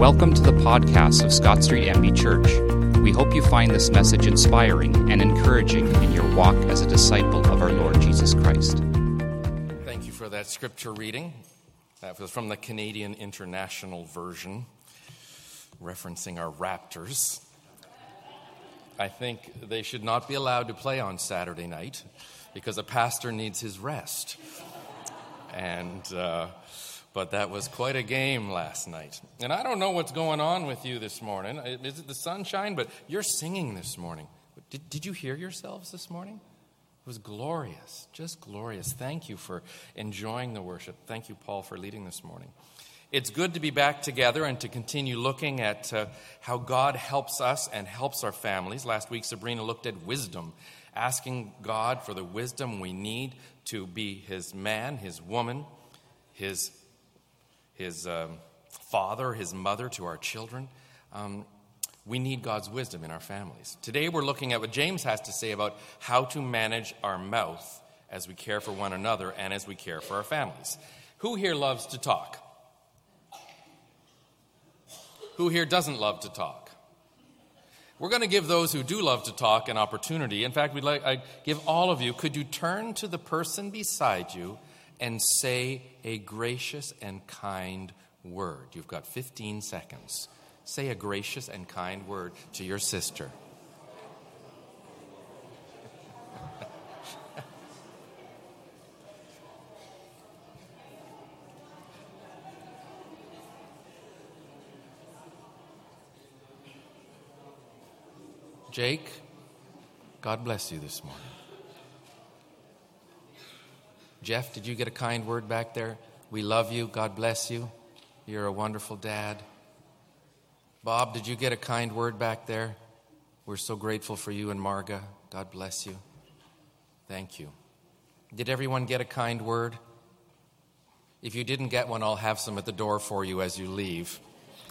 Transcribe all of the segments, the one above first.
Welcome to the podcast of Scott Street MB Church. We hope you find this message inspiring and encouraging in your walk as a disciple of our Lord Jesus Christ. Thank you for that scripture reading. That was from the Canadian International Version, referencing our Raptors. I think they should not be allowed to play on Saturday night because a pastor needs his rest. And uh, but that was quite a game last night. And I don't know what's going on with you this morning. Is it the sunshine? But you're singing this morning. Did, did you hear yourselves this morning? It was glorious, just glorious. Thank you for enjoying the worship. Thank you, Paul, for leading this morning. It's good to be back together and to continue looking at uh, how God helps us and helps our families. Last week, Sabrina looked at wisdom, asking God for the wisdom we need to be His man, His woman, His his um, father, his mother to our children. Um, we need God's wisdom in our families. Today we're looking at what James has to say about how to manage our mouth as we care for one another and as we care for our families. Who here loves to talk? Who here doesn't love to talk? We're going to give those who do love to talk an opportunity. In fact, we'd like I give all of you, could you turn to the person beside you and say a gracious and kind word. You've got 15 seconds. Say a gracious and kind word to your sister. Jake, God bless you this morning. Jeff, did you get a kind word back there? We love you. God bless you. You're a wonderful dad. Bob, did you get a kind word back there? We're so grateful for you and Marga. God bless you. Thank you. Did everyone get a kind word? If you didn't get one, I'll have some at the door for you as you leave.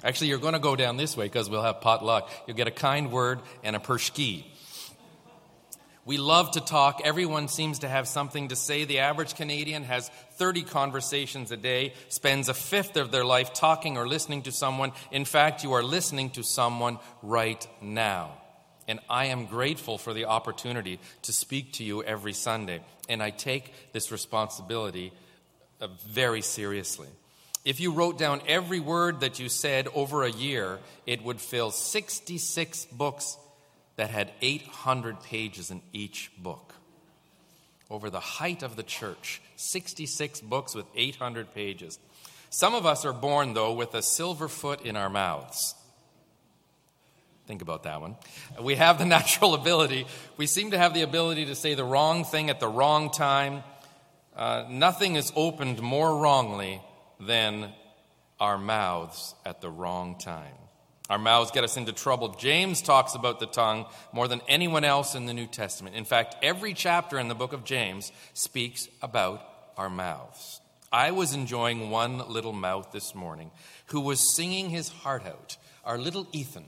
Actually, you're going to go down this way because we'll have potluck. You'll get a kind word and a pershki. We love to talk. Everyone seems to have something to say. The average Canadian has 30 conversations a day, spends a fifth of their life talking or listening to someone. In fact, you are listening to someone right now. And I am grateful for the opportunity to speak to you every Sunday. And I take this responsibility uh, very seriously. If you wrote down every word that you said over a year, it would fill 66 books that had 800 pages in each book. Over the height of the church, 66 books with 800 pages. Some of us are born, though, with a silver foot in our mouths. Think about that one. We have the natural ability, we seem to have the ability to say the wrong thing at the wrong time. Uh, nothing is opened more wrongly than our mouths at the wrong time. Our mouths get us into trouble. James talks about the tongue more than anyone else in the New Testament. In fact, every chapter in the book of James speaks about our mouths. I was enjoying one little mouth this morning who was singing his heart out. Our little Ethan,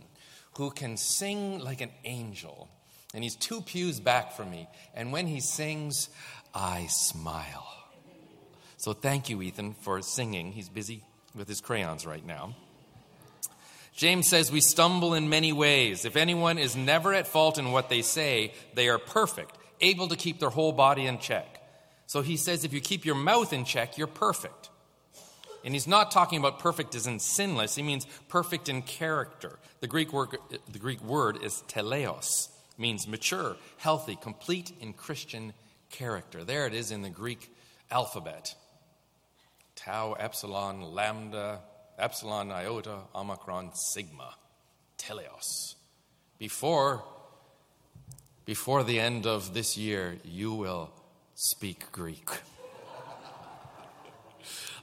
who can sing like an angel. And he's two pews back from me. And when he sings, I smile. So thank you, Ethan, for singing. He's busy with his crayons right now. James says we stumble in many ways. If anyone is never at fault in what they say, they are perfect, able to keep their whole body in check. So he says if you keep your mouth in check, you're perfect. And he's not talking about perfect as in sinless, he means perfect in character. The Greek word, the Greek word is teleos, means mature, healthy, complete in Christian character. There it is in the Greek alphabet. Tau, epsilon, lambda, epsilon, iota, omicron, sigma, teleos. Before, before the end of this year, you will speak Greek.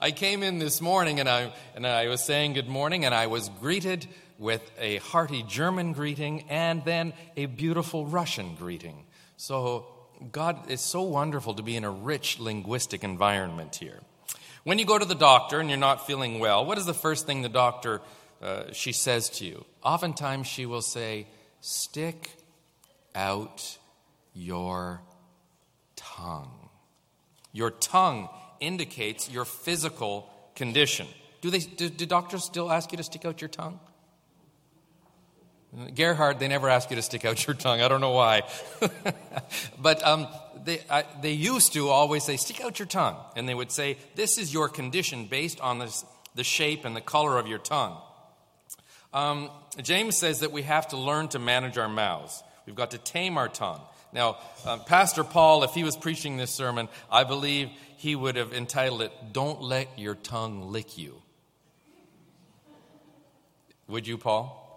I came in this morning and I, and I was saying good morning, and I was greeted with a hearty German greeting and then a beautiful Russian greeting. So, God, it's so wonderful to be in a rich linguistic environment here. When you go to the doctor and you're not feeling well, what is the first thing the doctor uh, she says to you? Oftentimes she will say, "Stick out your tongue." Your tongue indicates your physical condition. Do, they, do, do doctors still ask you to stick out your tongue? Gerhard, they never ask you to stick out your tongue. I don't know why. but um, they, I, they used to always say, stick out your tongue. And they would say, this is your condition based on this, the shape and the color of your tongue. Um, James says that we have to learn to manage our mouths. We've got to tame our tongue. Now, um, Pastor Paul, if he was preaching this sermon, I believe he would have entitled it, Don't Let Your Tongue Lick You. Would you, Paul?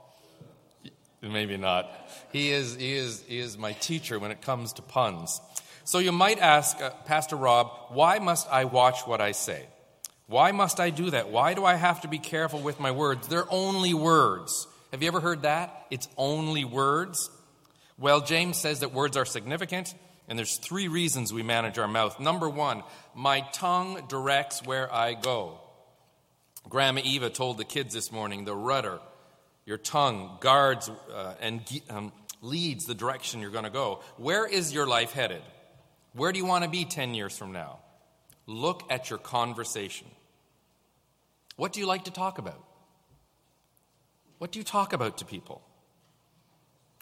Maybe not. He is, he, is, he is my teacher when it comes to puns. So you might ask, uh, Pastor Rob, why must I watch what I say? Why must I do that? Why do I have to be careful with my words? They're only words. Have you ever heard that? It's only words. Well, James says that words are significant, and there's three reasons we manage our mouth. Number one, my tongue directs where I go. Grandma Eva told the kids this morning the rudder your tongue guards uh, and um, leads the direction you're going to go. Where is your life headed? Where do you want to be 10 years from now? Look at your conversation. What do you like to talk about? What do you talk about to people?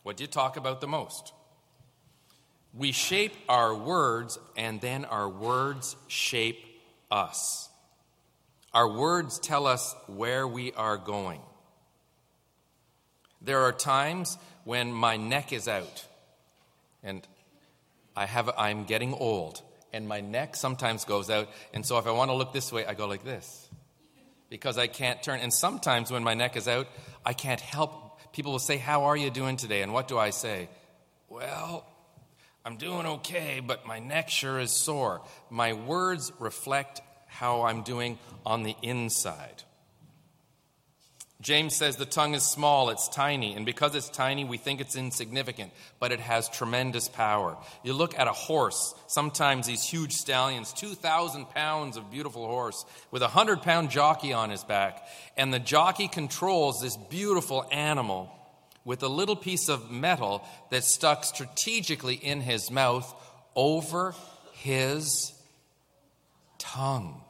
What do you talk about the most? We shape our words, and then our words shape us. Our words tell us where we are going. There are times when my neck is out and I have, I'm getting old and my neck sometimes goes out. And so if I want to look this way, I go like this because I can't turn. And sometimes when my neck is out, I can't help. People will say, How are you doing today? And what do I say? Well, I'm doing okay, but my neck sure is sore. My words reflect how I'm doing on the inside. James says the tongue is small, it's tiny, and because it's tiny, we think it's insignificant, but it has tremendous power. You look at a horse, sometimes these huge stallions, 2,000 pounds of beautiful horse, with a 100 pound jockey on his back, and the jockey controls this beautiful animal with a little piece of metal that's stuck strategically in his mouth over his tongue.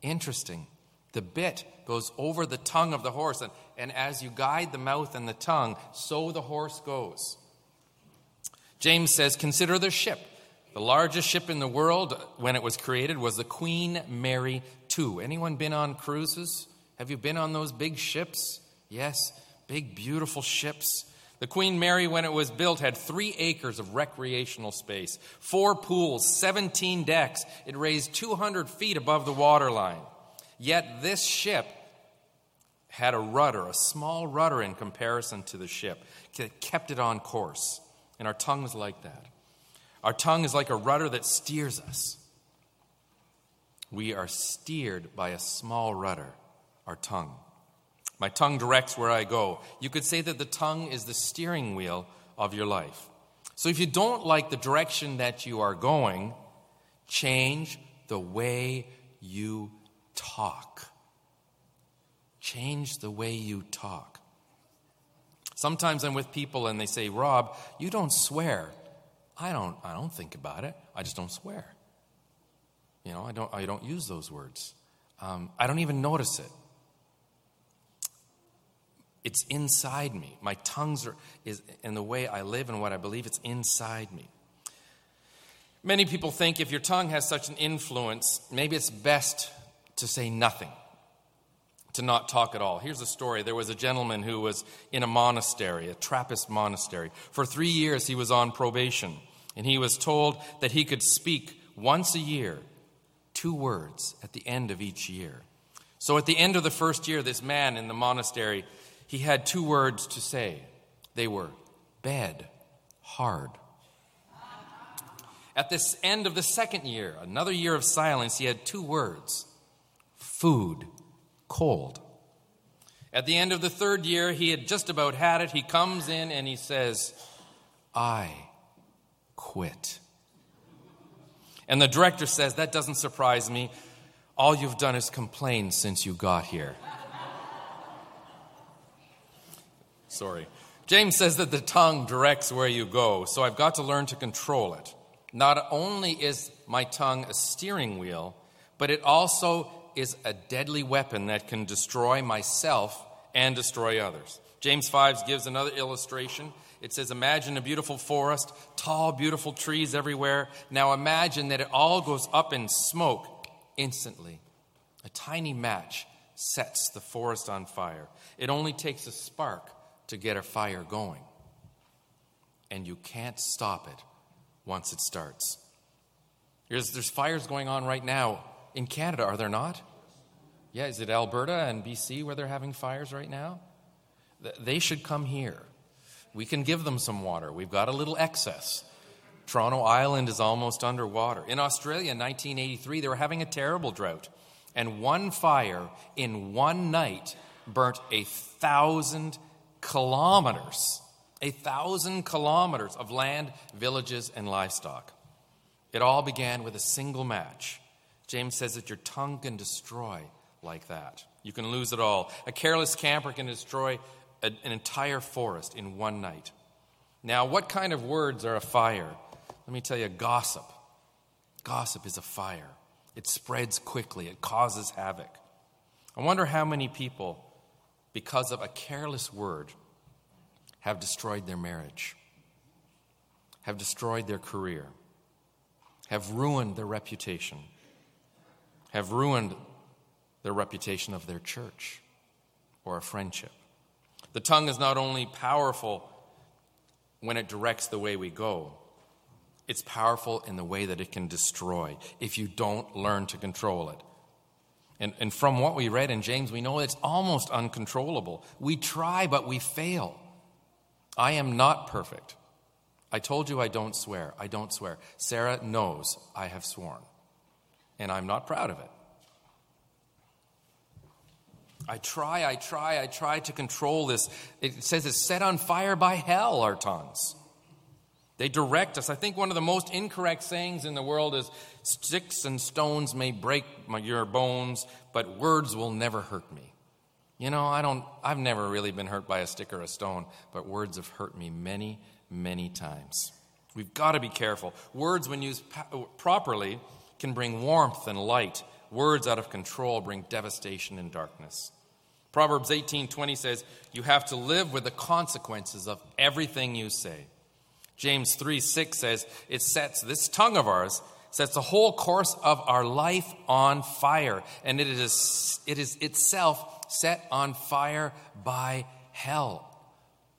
Interesting. The bit goes over the tongue of the horse, and, and as you guide the mouth and the tongue, so the horse goes. James says, Consider the ship. The largest ship in the world when it was created was the Queen Mary II. Anyone been on cruises? Have you been on those big ships? Yes, big, beautiful ships. The Queen Mary, when it was built, had three acres of recreational space, four pools, 17 decks. It raised 200 feet above the waterline. Yet this ship had a rudder, a small rudder in comparison to the ship, that kept it on course. And our tongue is like that. Our tongue is like a rudder that steers us. We are steered by a small rudder, our tongue. My tongue directs where I go. You could say that the tongue is the steering wheel of your life. So if you don't like the direction that you are going, change the way you talk. Change the way you talk. Sometimes I'm with people and they say, Rob, you don't swear. I don't, I don't think about it. I just don't swear. You know, I don't, I don't use those words. Um, I don't even notice it. It's inside me. My tongues are, is, in the way I live and what I believe, it's inside me. Many people think if your tongue has such an influence, maybe it's best to say nothing, to not talk at all. Here's a story. There was a gentleman who was in a monastery, a Trappist monastery. For three years, he was on probation, and he was told that he could speak once a year two words at the end of each year. So at the end of the first year, this man in the monastery, he had two words to say. They were bed, hard. At this end of the second year, another year of silence, he had two words food cold. At the end of the third year, he had just about had it. He comes in and he says, I quit. And the director says, That doesn't surprise me. All you've done is complain since you got here. Sorry. James says that the tongue directs where you go, so I've got to learn to control it. Not only is my tongue a steering wheel, but it also is a deadly weapon that can destroy myself and destroy others. James 5 gives another illustration. It says, Imagine a beautiful forest, tall, beautiful trees everywhere. Now imagine that it all goes up in smoke instantly. A tiny match sets the forest on fire. It only takes a spark to get a fire going. And you can't stop it once it starts. There's, there's fires going on right now in Canada, are there not? Yeah, is it Alberta and BC where they're having fires right now? They should come here. We can give them some water. We've got a little excess. Toronto Island is almost underwater. In Australia in 1983, they were having a terrible drought. And one fire in one night burnt a thousand kilometers, a thousand kilometers of land, villages, and livestock. It all began with a single match. James says that your tongue can destroy like that. You can lose it all. A careless camper can destroy a, an entire forest in one night. Now, what kind of words are a fire? Let me tell you gossip. Gossip is a fire, it spreads quickly, it causes havoc. I wonder how many people, because of a careless word, have destroyed their marriage, have destroyed their career, have ruined their reputation, have ruined the reputation of their church or a friendship. The tongue is not only powerful when it directs the way we go, it's powerful in the way that it can destroy if you don't learn to control it. And, and from what we read in James, we know it's almost uncontrollable. We try, but we fail. I am not perfect. I told you I don't swear. I don't swear. Sarah knows I have sworn, and I'm not proud of it. I try, I try, I try to control this. It says it's set on fire by hell, our tongues. They direct us. I think one of the most incorrect sayings in the world is sticks and stones may break my, your bones, but words will never hurt me. You know, I don't, I've never really been hurt by a stick or a stone, but words have hurt me many, many times. We've got to be careful. Words, when used properly, can bring warmth and light. Words out of control bring devastation and darkness. Proverbs 18:20 says, "You have to live with the consequences of everything you say." James 3 6 says, It sets this tongue of ours, sets the whole course of our life on fire, and it is, it is itself set on fire by hell.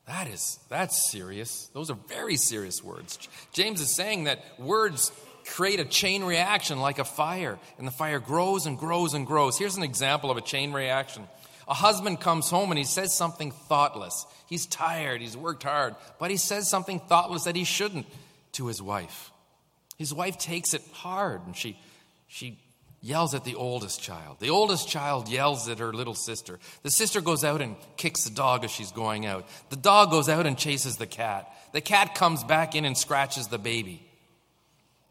That is, that's serious. Those are very serious words. James is saying that words create a chain reaction like a fire, and the fire grows and grows and grows. Here's an example of a chain reaction. A husband comes home and he says something thoughtless. He's tired, he's worked hard, but he says something thoughtless that he shouldn't to his wife. His wife takes it hard and she, she yells at the oldest child. The oldest child yells at her little sister. The sister goes out and kicks the dog as she's going out. The dog goes out and chases the cat. The cat comes back in and scratches the baby.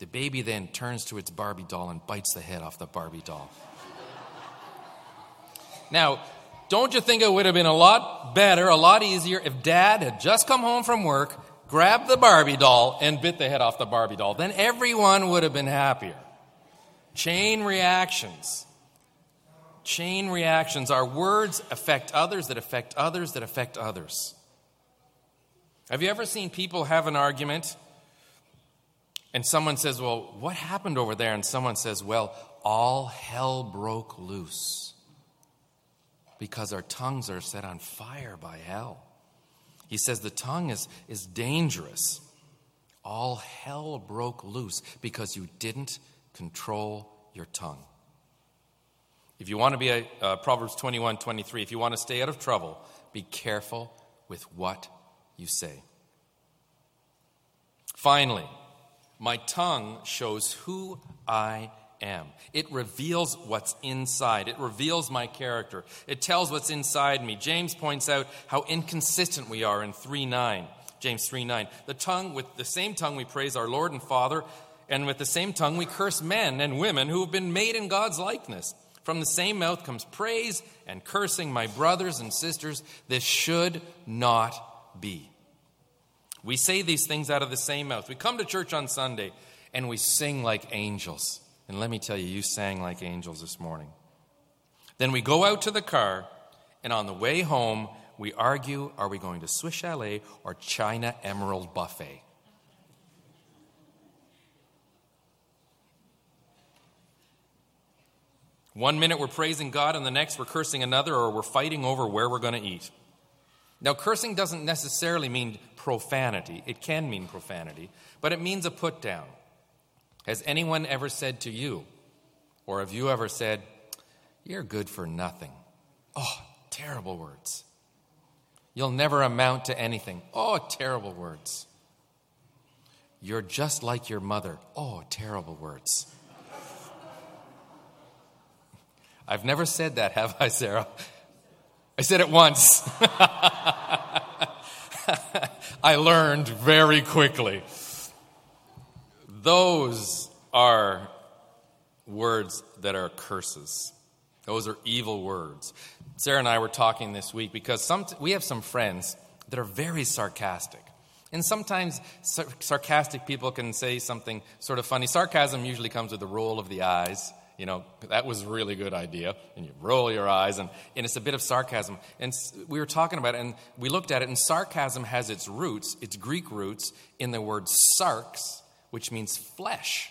The baby then turns to its Barbie doll and bites the head off the Barbie doll. now, don't you think it would have been a lot better, a lot easier if dad had just come home from work, grabbed the Barbie doll, and bit the head off the Barbie doll? Then everyone would have been happier. Chain reactions. Chain reactions. Our words affect others that affect others that affect others. Have you ever seen people have an argument and someone says, Well, what happened over there? And someone says, Well, all hell broke loose because our tongues are set on fire by hell. He says the tongue is, is dangerous. All hell broke loose because you didn't control your tongue. If you want to be a uh, Proverbs 21 23, if you want to stay out of trouble, be careful with what you say. Finally, my tongue shows who I am. It reveals what's inside. It reveals my character. It tells what's inside me. James points out how inconsistent we are in 3 9. James 3 9. The tongue, with the same tongue we praise our Lord and Father, and with the same tongue we curse men and women who have been made in God's likeness. From the same mouth comes praise and cursing, my brothers and sisters. This should not be. We say these things out of the same mouth. We come to church on Sunday and we sing like angels. And let me tell you, you sang like angels this morning. Then we go out to the car, and on the way home, we argue are we going to Swiss Chalet or China Emerald Buffet? One minute we're praising God, and the next we're cursing another, or we're fighting over where we're going to eat. Now, cursing doesn't necessarily mean profanity. It can mean profanity, but it means a put down. Has anyone ever said to you, or have you ever said, You're good for nothing? Oh, terrible words. You'll never amount to anything. Oh, terrible words. You're just like your mother. Oh, terrible words. I've never said that, have I, Sarah? I said it once. I learned very quickly. Those are words that are curses. Those are evil words. Sarah and I were talking this week because some, we have some friends that are very sarcastic. And sometimes sar- sarcastic people can say something sort of funny. Sarcasm usually comes with a roll of the eyes you know, that was a really good idea. And you roll your eyes, and, and it's a bit of sarcasm. And we were talking about it, and we looked at it, and sarcasm has its roots, its Greek roots, in the word sarx, which means flesh.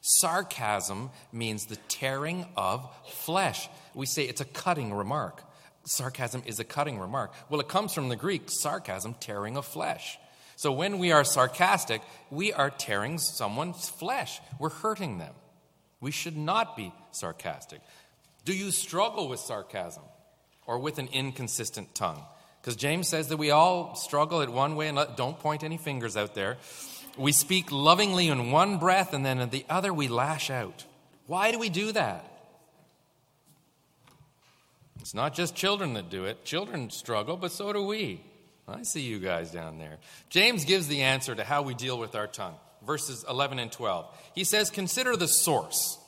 Sarcasm means the tearing of flesh. We say it's a cutting remark. Sarcasm is a cutting remark. Well, it comes from the Greek sarcasm, tearing of flesh. So when we are sarcastic, we are tearing someone's flesh, we're hurting them. We should not be sarcastic. Do you struggle with sarcasm or with an inconsistent tongue? Because James says that we all struggle at one way and don't point any fingers out there. We speak lovingly in one breath and then in the other we lash out. Why do we do that? It's not just children that do it. Children struggle, but so do we. I see you guys down there. James gives the answer to how we deal with our tongue verses 11 and 12. He says, Consider the source.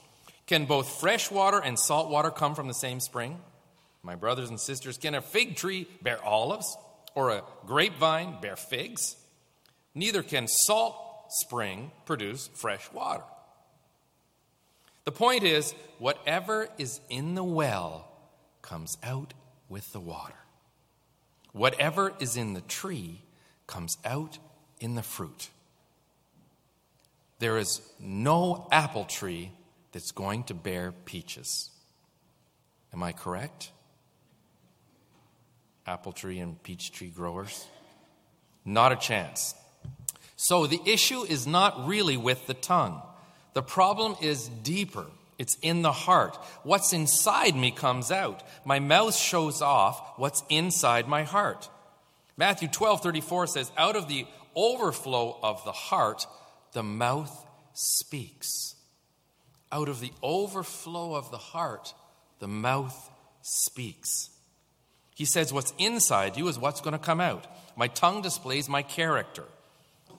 Can both fresh water and salt water come from the same spring? My brothers and sisters, can a fig tree bear olives or a grapevine bear figs? Neither can salt spring produce fresh water. The point is, whatever is in the well comes out with the water. Whatever is in the tree comes out in the fruit. There is no apple tree that's going to bear peaches. Am I correct? Apple tree and peach tree growers? Not a chance. So the issue is not really with the tongue. The problem is deeper. It's in the heart. What's inside me comes out. My mouth shows off what's inside my heart. Matthew 12 34 says, Out of the overflow of the heart, the mouth speaks. Out of the overflow of the heart, the mouth speaks. He says, What's inside you is what's going to come out. My tongue displays my character.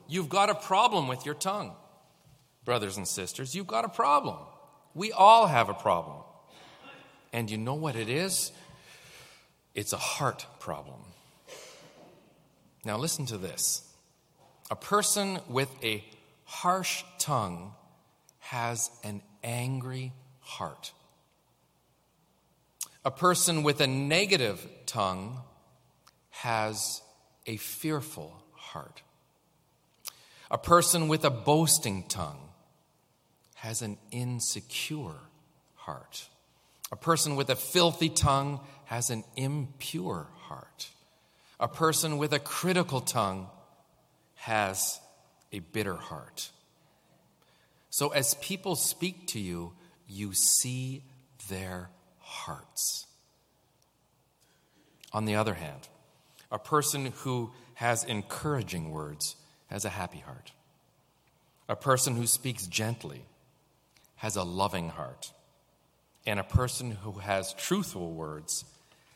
You've got a problem with your tongue, brothers and sisters. You've got a problem. We all have a problem. And you know what it is? It's a heart problem. Now, listen to this. A person with a harsh tongue has an angry heart. A person with a negative tongue has a fearful heart. A person with a boasting tongue has an insecure heart. A person with a filthy tongue has an impure heart. A person with a critical tongue has a bitter heart. So, as people speak to you, you see their hearts. On the other hand, a person who has encouraging words has a happy heart. A person who speaks gently has a loving heart. And a person who has truthful words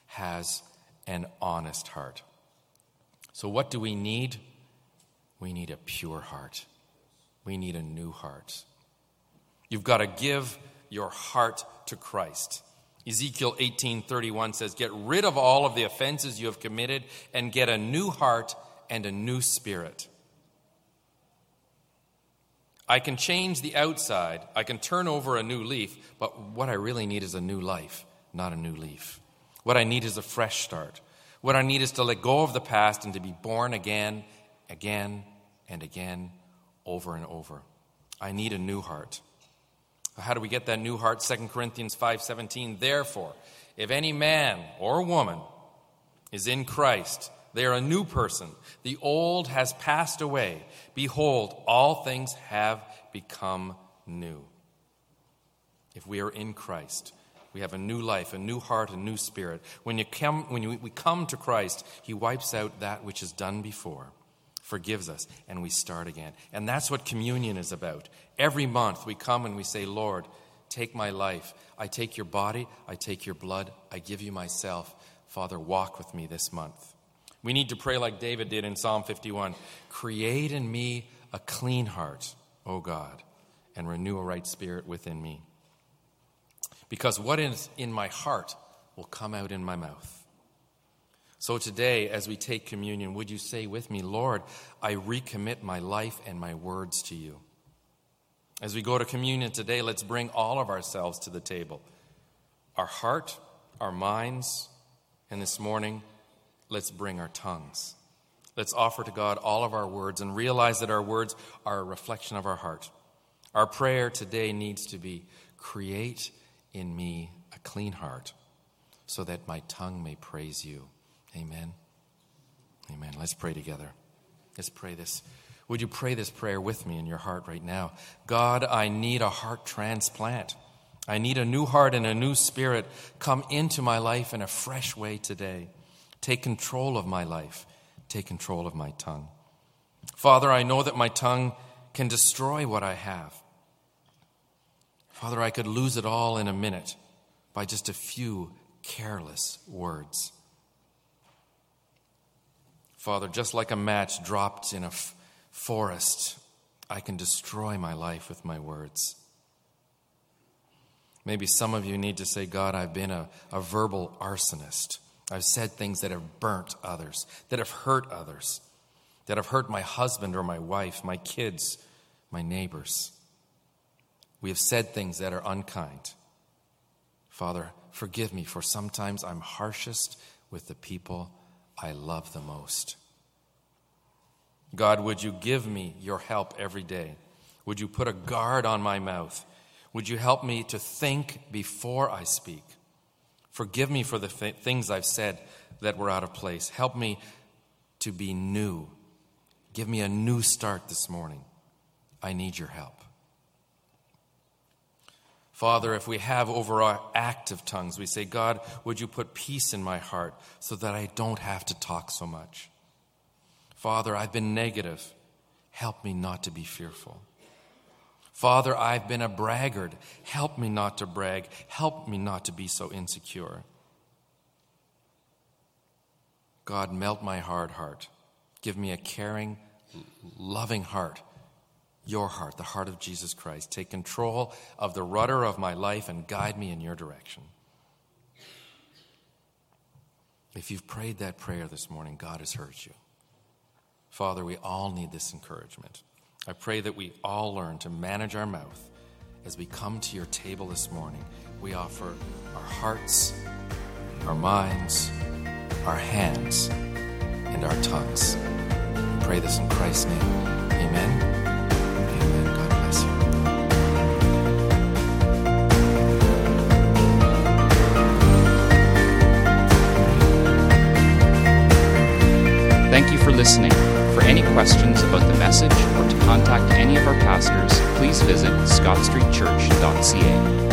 has an honest heart. So, what do we need? We need a pure heart. We need a new heart. You've got to give your heart to Christ. Ezekiel 18:31 says, "Get rid of all of the offenses you have committed and get a new heart and a new spirit." I can change the outside, I can turn over a new leaf, but what I really need is a new life, not a new leaf. What I need is a fresh start. What I need is to let go of the past and to be born again, again, and again, over and over. I need a new heart. How do we get that new heart? 2 Corinthians 5:17. Therefore, if any man or woman is in Christ, they are a new person. The old has passed away. Behold, all things have become new. If we are in Christ, we have a new life, a new heart, a new spirit. When, you come, when you, we come to Christ, He wipes out that which is done before, forgives us, and we start again. And that's what communion is about. Every month we come and we say, Lord, take my life. I take your body, I take your blood, I give you myself. Father, walk with me this month. We need to pray like David did in Psalm 51 Create in me a clean heart, O God, and renew a right spirit within me. Because what is in my heart will come out in my mouth. So today, as we take communion, would you say with me, Lord, I recommit my life and my words to you? As we go to communion today, let's bring all of ourselves to the table our heart, our minds, and this morning, let's bring our tongues. Let's offer to God all of our words and realize that our words are a reflection of our heart. Our prayer today needs to be create in me a clean heart so that my tongue may praise you. Amen. Amen. Let's pray together. Let's pray this. Would you pray this prayer with me in your heart right now? God, I need a heart transplant. I need a new heart and a new spirit come into my life in a fresh way today. Take control of my life. Take control of my tongue. Father, I know that my tongue can destroy what I have. Father, I could lose it all in a minute by just a few careless words. Father, just like a match dropped in a f- forest, I can destroy my life with my words. Maybe some of you need to say, God, I've been a, a verbal arsonist. I've said things that have burnt others, that have hurt others, that have hurt my husband or my wife, my kids, my neighbors. We have said things that are unkind. Father, forgive me, for sometimes I'm harshest with the people I love the most. God, would you give me your help every day? Would you put a guard on my mouth? Would you help me to think before I speak? Forgive me for the th- things I've said that were out of place. Help me to be new. Give me a new start this morning. I need your help. Father, if we have over our active tongues, we say, God, would you put peace in my heart so that I don't have to talk so much? Father, I've been negative. Help me not to be fearful. Father, I've been a braggart. Help me not to brag. Help me not to be so insecure. God, melt my hard heart. Give me a caring, loving heart. Your heart, the heart of Jesus Christ. Take control of the rudder of my life and guide me in your direction. If you've prayed that prayer this morning, God has heard you. Father, we all need this encouragement. I pray that we all learn to manage our mouth as we come to your table this morning. We offer our hearts, our minds, our hands, and our tongues. We pray this in Christ's name. Amen. Amen. Questions about the message or to contact any of our pastors, please visit scottstreetchurch.ca.